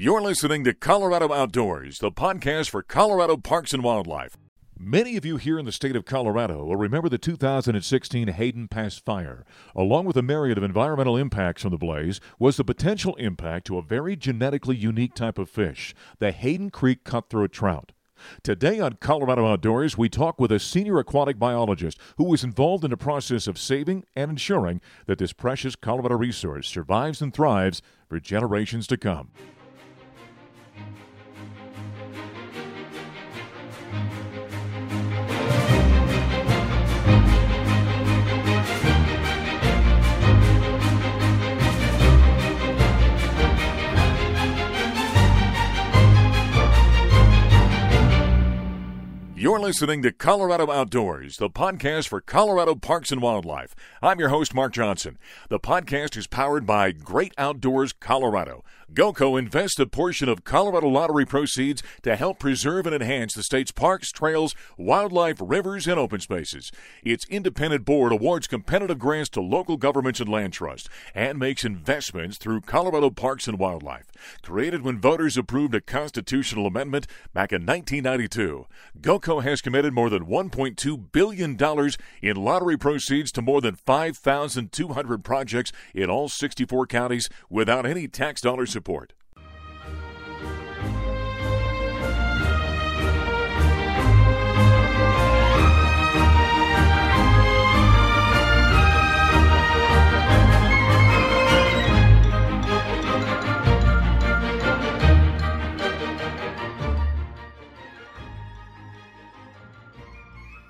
You're listening to Colorado Outdoors, the podcast for Colorado Parks and Wildlife. Many of you here in the state of Colorado will remember the 2016 Hayden Pass fire. Along with a myriad of environmental impacts from the blaze, was the potential impact to a very genetically unique type of fish, the Hayden Creek cutthroat trout. Today on Colorado Outdoors, we talk with a senior aquatic biologist who was involved in the process of saving and ensuring that this precious Colorado resource survives and thrives for generations to come. Listening to Colorado Outdoors, the podcast for Colorado Parks and Wildlife. I'm your host, Mark Johnson. The podcast is powered by Great Outdoors Colorado. GOCO invests a portion of Colorado lottery proceeds to help preserve and enhance the state's parks, trails, wildlife, rivers, and open spaces. Its independent board awards competitive grants to local governments and land trusts and makes investments through Colorado Parks and Wildlife. Created when voters approved a constitutional amendment back in 1992, GOCO has committed more than $1.2 billion in lottery proceeds to more than 5,200 projects in all 64 counties without any tax dollar support.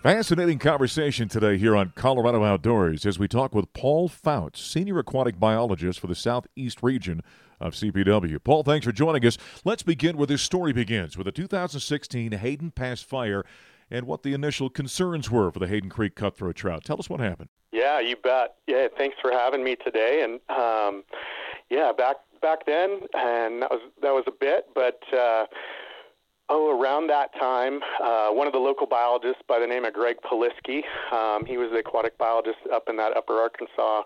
Fascinating conversation today here on Colorado Outdoors as we talk with Paul Fouts, Senior Aquatic Biologist for the Southeast region of CPW. Paul, thanks for joining us. Let's begin where this story begins with the 2016 Hayden Pass fire and what the initial concerns were for the Hayden Creek cutthroat trout. Tell us what happened. Yeah, you bet. Yeah, thanks for having me today. And um, yeah, back back then, and that was that was a bit, but. Uh, Oh, around that time, uh, one of the local biologists by the name of Greg Policky, um, he was the aquatic biologist up in that Upper Arkansas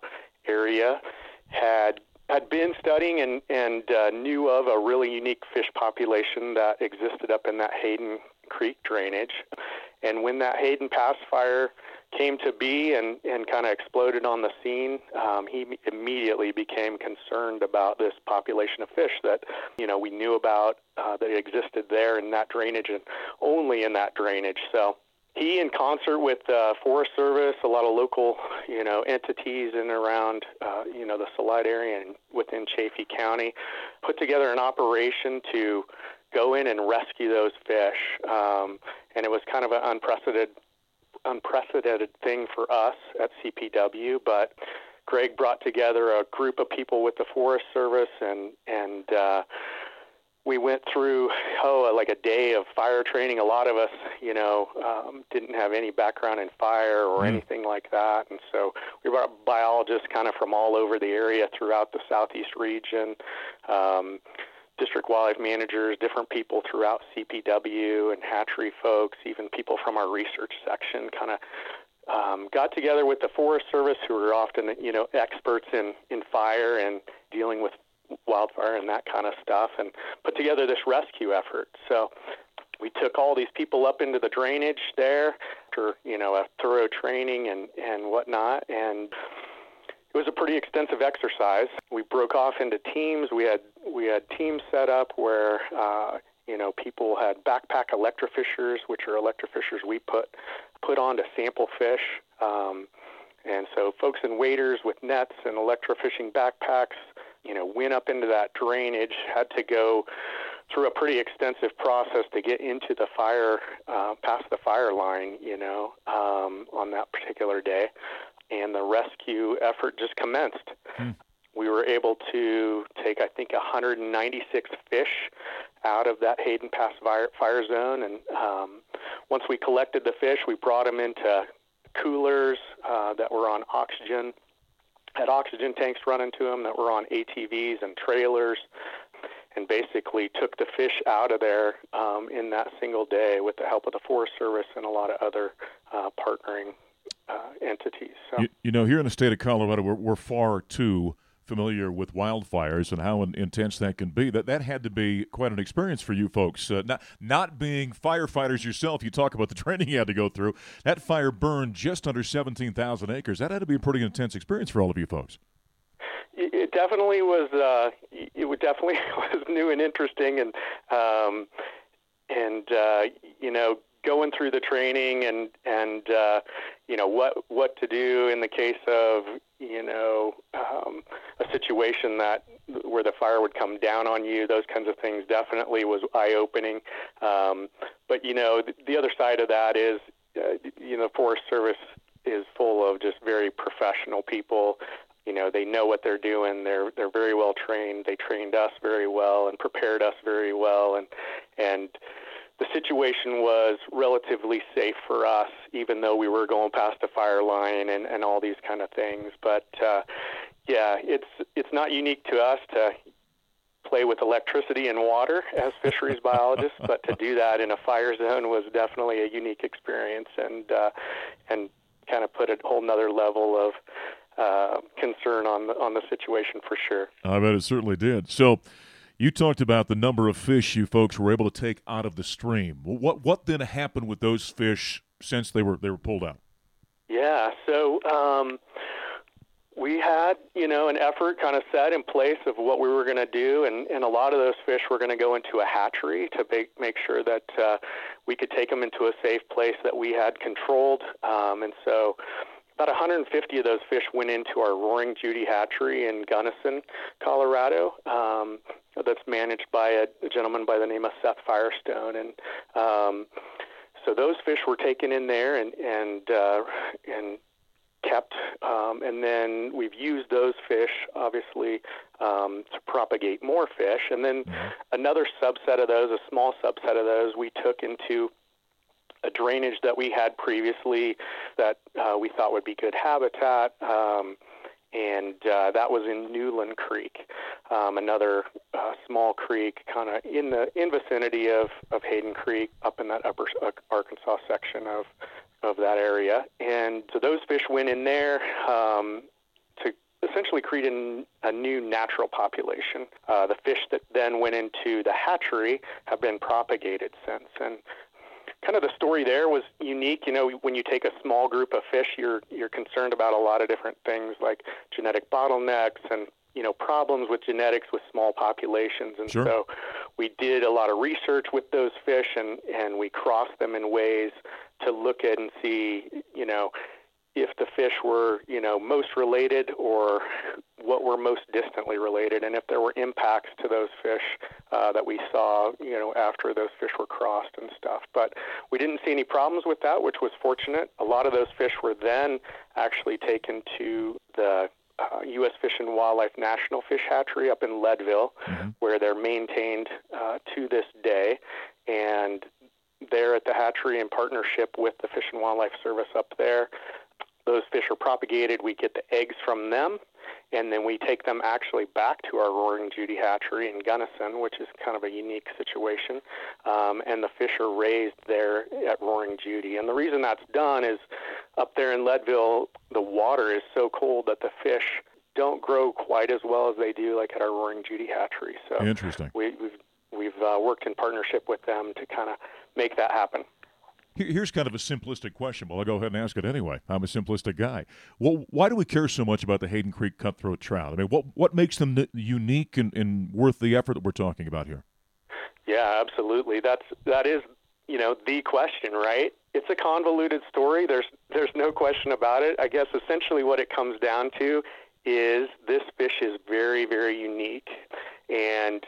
area, had had been studying and and uh, knew of a really unique fish population that existed up in that Hayden Creek drainage. And when that Hayden Pass fire came to be and, and kind of exploded on the scene, um, he immediately became concerned about this population of fish that, you know, we knew about uh, that existed there in that drainage and only in that drainage. So he, in concert with uh, Forest Service, a lot of local, you know, entities in and around, uh, you know, the Salida area and within Chaffee County, put together an operation to go in and rescue those fish. Um, and it was kind of an unprecedented unprecedented thing for us at CPW, but Greg brought together a group of people with the Forest Service, and and uh, we went through oh like a day of fire training. A lot of us, you know, um, didn't have any background in fire or mm. anything like that, and so we brought biologists kind of from all over the area throughout the southeast region. Um, district wildlife managers, different people throughout CPW and hatchery folks, even people from our research section kind of um, got together with the Forest Service, who are often, you know, experts in, in fire and dealing with wildfire and that kind of stuff, and put together this rescue effort. So we took all these people up into the drainage there after, you know, a thorough training and, and whatnot, and it was a pretty extensive exercise. We broke off into teams. We had we had teams set up where uh, you know people had backpack electrofishers, which are electrofishers we put put on to sample fish. Um, and so folks in waders with nets and electrofishing backpacks, you know, went up into that drainage, had to go through a pretty extensive process to get into the fire, uh, past the fire line, you know, um, on that particular day and the rescue effort just commenced. Hmm. We were able to take, I think, 196 fish out of that Hayden Pass fire, fire zone, and um, once we collected the fish, we brought them into coolers uh, that were on oxygen, had oxygen tanks running to them that were on ATVs and trailers, and basically took the fish out of there um, in that single day with the help of the Forest Service and a lot of other uh, partnering uh, entities. So. You, you, know, here in the state of Colorado, we're, we're far too familiar with wildfires and how intense that can be. That that had to be quite an experience for you folks. Uh, not not being firefighters yourself, you talk about the training you had to go through. That fire burned just under seventeen thousand acres. That had to be a pretty intense experience for all of you folks. It definitely was. Uh, it definitely was new and interesting, and um, and uh, you know going through the training and and uh, you know what what to do in the case of you know um, a situation that where the fire would come down on you those kinds of things definitely was eye opening um, but you know the, the other side of that is uh, you know Forest Service is full of just very professional people. You know they know what they're doing. They're they're very well trained. They trained us very well and prepared us very well and and the situation was relatively safe for us, even though we were going past a fire line and, and all these kind of things. But uh, yeah, it's it's not unique to us to play with electricity and water as fisheries biologists, but to do that in a fire zone was definitely a unique experience and uh, and kind of put a whole nother level of uh, concern on the, on the situation for sure. I bet it certainly did. So you talked about the number of fish you folks were able to take out of the stream. What what then happened with those fish since they were they were pulled out? Yeah, so um, we had you know an effort kind of set in place of what we were going to do, and, and a lot of those fish were going to go into a hatchery to make make sure that uh, we could take them into a safe place that we had controlled, um, and so. About 150 of those fish went into our Roaring Judy hatchery in Gunnison, Colorado. Um, that's managed by a, a gentleman by the name of Seth Firestone, and um, so those fish were taken in there and and uh, and kept, um, and then we've used those fish obviously um, to propagate more fish, and then mm-hmm. another subset of those, a small subset of those, we took into a drainage that we had previously that uh, we thought would be good habitat. Um, and uh, that was in Newlin Creek, um, another uh, small creek, kind of in the in vicinity of, of Hayden Creek, up in that upper uh, Arkansas section of of that area. And so those fish went in there um, to essentially create a, a new natural population. Uh, the fish that then went into the hatchery have been propagated since, and kind of the story there was unique. You know, when you take a small group of fish, you're you're concerned about a lot of different things like genetic bottlenecks and you know problems with genetics with small populations. And sure. so we did a lot of research with those fish, and and we crossed them in ways to look at and see, you know, if the fish were, you know, most related or what were most distantly related, and if there were impacts to those fish uh, that we saw, you know, after those fish were crossed and stuff. But we didn't see any problems with that, which was fortunate. A lot of those fish were then actually taken to the uh, U.S. Fish and Wildlife National Fish Hatchery up in Leadville, mm-hmm. where they're maintained uh, to this day. And they're at the hatchery in partnership with the Fish and Wildlife Service up there. Those fish are propagated. We get the eggs from them, and then we take them actually back to our Roaring Judy hatchery in Gunnison, which is kind of a unique situation. Um, and the fish are raised there at Roaring Judy. And the reason that's done is up there in Leadville, the water is so cold that the fish don't grow quite as well as they do like at our Roaring Judy hatchery. So interesting. We, we've we've uh, worked in partnership with them to kind of make that happen. Here's kind of a simplistic question, but I'll go ahead and ask it anyway. I'm a simplistic guy. Well, why do we care so much about the Hayden Creek cutthroat trout? I mean, what what makes them unique and, and worth the effort that we're talking about here? Yeah, absolutely. That's that is you know the question, right? It's a convoluted story. There's there's no question about it. I guess essentially what it comes down to is this fish is very very unique, and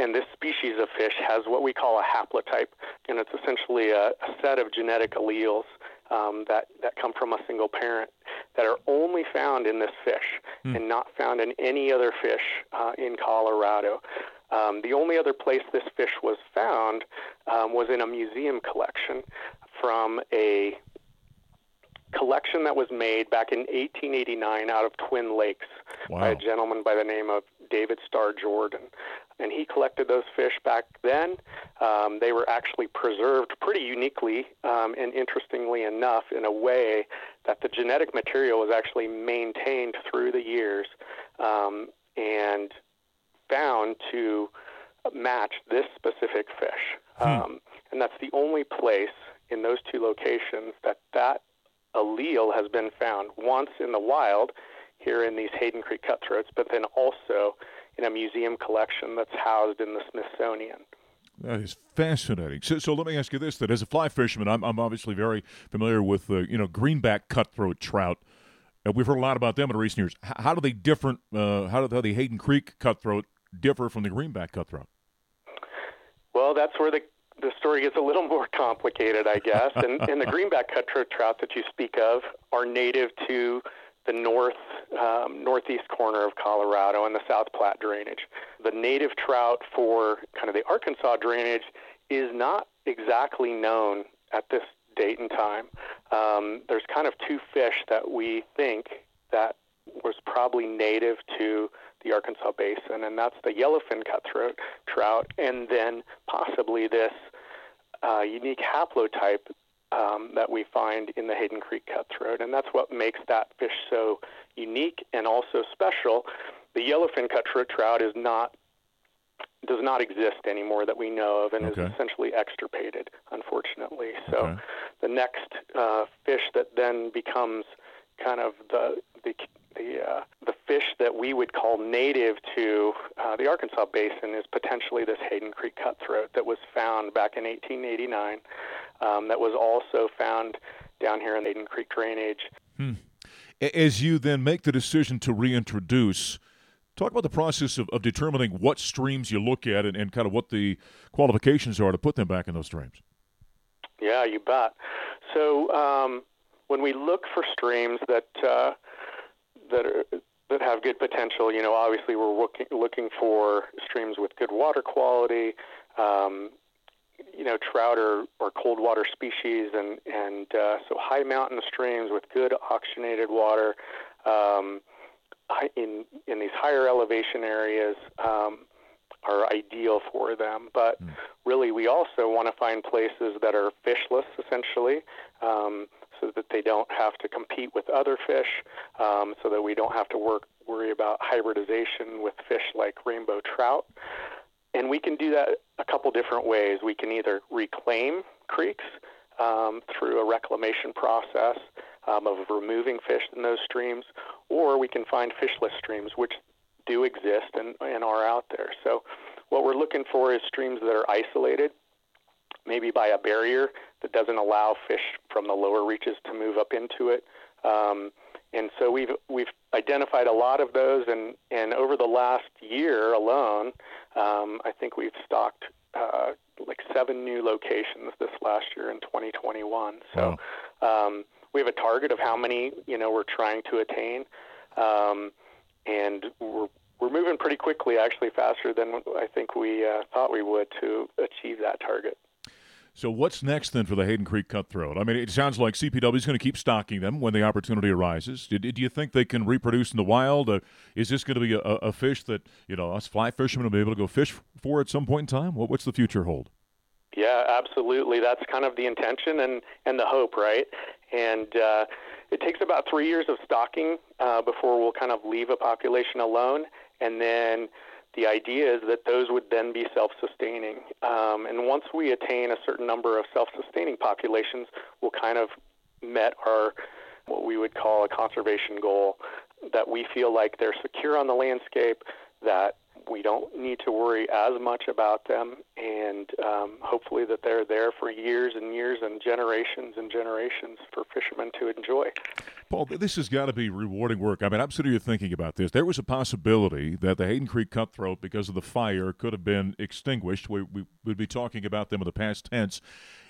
and this species of fish has what we call a haplotype, and it's essentially a, a set of genetic alleles um, that, that come from a single parent that are only found in this fish mm. and not found in any other fish uh, in Colorado. Um, the only other place this fish was found um, was in a museum collection from a collection that was made back in 1889 out of Twin Lakes wow. by a gentleman by the name of David Starr Jordan and he collected those fish back then. Um, they were actually preserved pretty uniquely um, and interestingly enough in a way that the genetic material was actually maintained through the years um, and found to match this specific fish. Hmm. Um, and that's the only place in those two locations that that allele has been found once in the wild here in these Hayden Creek cutthroats, but then also in a museum collection that's housed in the Smithsonian. That is fascinating. So, so let me ask you this: that as a fly fisherman, I'm, I'm obviously very familiar with the uh, you know greenback cutthroat trout. And we've heard a lot about them in recent years. How, how do they different? Uh, how do the Hayden Creek cutthroat differ from the greenback cutthroat? Well, that's where the the story gets a little more complicated, I guess. and, and the greenback cutthroat trout that you speak of are native to the north um, northeast corner of Colorado and the South Platte drainage. The native trout for kind of the Arkansas drainage is not exactly known at this date and time. Um, there's kind of two fish that we think that was probably native to the Arkansas basin, and that's the yellowfin cutthroat trout, and then possibly this uh, unique haplotype um, that we find in the Hayden Creek cutthroat, and that's what makes that fish so unique and also special. The yellowfin cutthroat trout is not does not exist anymore that we know of, and okay. is essentially extirpated, unfortunately. So, okay. the next uh, fish that then becomes kind of the the the uh, the fish that we would call native to uh, the Arkansas basin is potentially this Hayden Creek cutthroat that was found back in 1889. Um, that was also found down here in the Hayden Creek drainage. Hmm. As you then make the decision to reintroduce, talk about the process of, of determining what streams you look at and, and kind of what the qualifications are to put them back in those streams. Yeah, you bet. So um, when we look for streams that uh, that are that have good potential. You know, obviously we're looking looking for streams with good water quality. Um, you know, trout or, or cold water species, and and uh, so high mountain streams with good oxygenated water. Um, in in these higher elevation areas um, are ideal for them. But mm. really, we also want to find places that are fishless, essentially. Um, so that they don't have to compete with other fish, um, so that we don't have to work worry about hybridization with fish like rainbow trout. And we can do that a couple different ways. We can either reclaim creeks um, through a reclamation process um, of removing fish in those streams, or we can find fishless streams, which do exist and, and are out there. So, what we're looking for is streams that are isolated, maybe by a barrier that doesn't allow fish from the lower reaches to move up into it. Um, and so we've we've identified a lot of those, and and over the last year alone, um, I think we've stocked uh, like seven new locations this last year in 2021. So wow. um, we have a target of how many you know we're trying to attain, um, and we're we're moving pretty quickly, actually faster than I think we uh, thought we would to achieve that target. So what's next then for the Hayden Creek Cutthroat? I mean, it sounds like CPW is going to keep stocking them when the opportunity arises. Do, do you think they can reproduce in the wild? Uh, is this going to be a, a, fish that you know us fly fishermen will be able to go fish for at some point in time? What, what's the future hold? Yeah, absolutely. That's kind of the intention and and the hope, right? And uh, it takes about three years of stocking uh, before we'll kind of leave a population alone, and then the idea is that those would then be self-sustaining. Um, and once we attain a certain number of self-sustaining populations, we'll kind of met our what we would call a conservation goal that we feel like they're secure on the landscape, that we don't need to worry as much about them, and um, hopefully that they're there for years and years and generations and generations for fishermen to enjoy. Paul, this has got to be rewarding work. I mean, I'm sitting here thinking about this. There was a possibility that the Hayden Creek cutthroat, because of the fire, could have been extinguished. We, we would be talking about them in the past tense.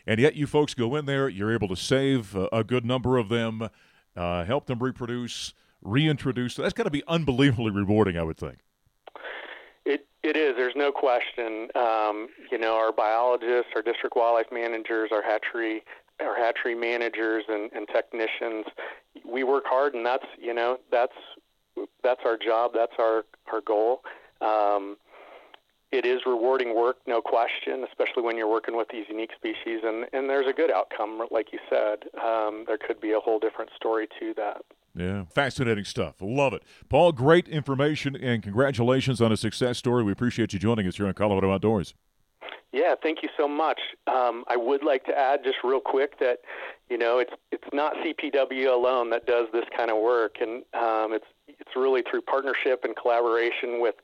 And yet, you folks go in there, you're able to save a, a good number of them, uh, help them reproduce, reintroduce. That's got to be unbelievably rewarding, I would think. It is. There's no question. Um, you know, our biologists, our district wildlife managers, our hatchery, our hatchery managers and, and technicians, we work hard, and that's you know that's that's our job. That's our our goal. Um, it is rewarding work, no question, especially when you're working with these unique species, and and there's a good outcome, like you said. Um, there could be a whole different story to that. Yeah, fascinating stuff. Love it. Paul, great information and congratulations on a success story. We appreciate you joining us here on Colorado Outdoors. Yeah, thank you so much. Um, I would like to add just real quick that you know it's it's not CPW alone that does this kind of work, and um, it's it's really through partnership and collaboration with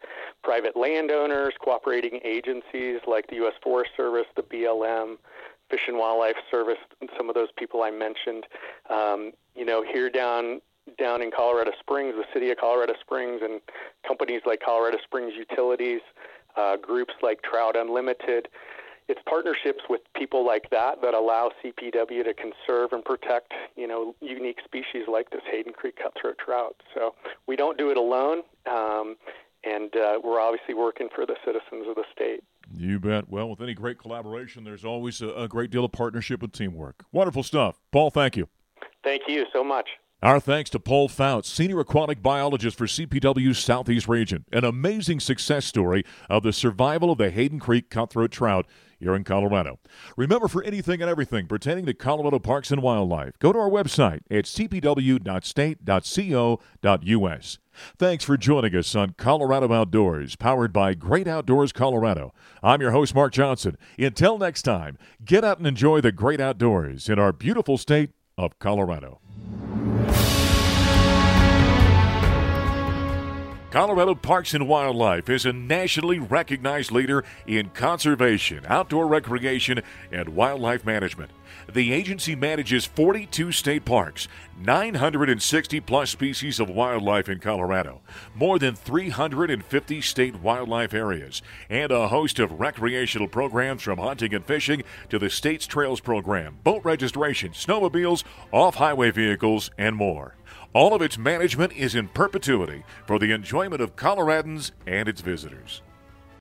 private landowners, cooperating agencies like the U.S. Forest Service, the BLM, Fish and Wildlife Service, and some of those people I mentioned. Um, you know, here down down in Colorado Springs, the city of Colorado Springs, and companies like Colorado Springs Utilities uh, groups like Trout Unlimited. It's partnerships with people like that that allow CPW to conserve and protect, you know, unique species like this Hayden Creek cutthroat trout. So we don't do it alone, um, and uh, we're obviously working for the citizens of the state. You bet. Well, with any great collaboration, there's always a, a great deal of partnership and teamwork. Wonderful stuff. Paul, thank you. Thank you so much. Our thanks to Paul Fouts, Senior Aquatic Biologist for CPW's Southeast Region. An amazing success story of the survival of the Hayden Creek cutthroat trout here in Colorado. Remember, for anything and everything pertaining to Colorado parks and wildlife, go to our website at cpw.state.co.us. Thanks for joining us on Colorado Outdoors, powered by Great Outdoors Colorado. I'm your host, Mark Johnson. Until next time, get out and enjoy the great outdoors in our beautiful state of Colorado. Colorado Parks and Wildlife is a nationally recognized leader in conservation, outdoor recreation, and wildlife management. The agency manages 42 state parks, 960 plus species of wildlife in Colorado, more than 350 state wildlife areas, and a host of recreational programs from hunting and fishing to the state's trails program, boat registration, snowmobiles, off highway vehicles, and more. All of its management is in perpetuity for the enjoyment of Coloradans and its visitors.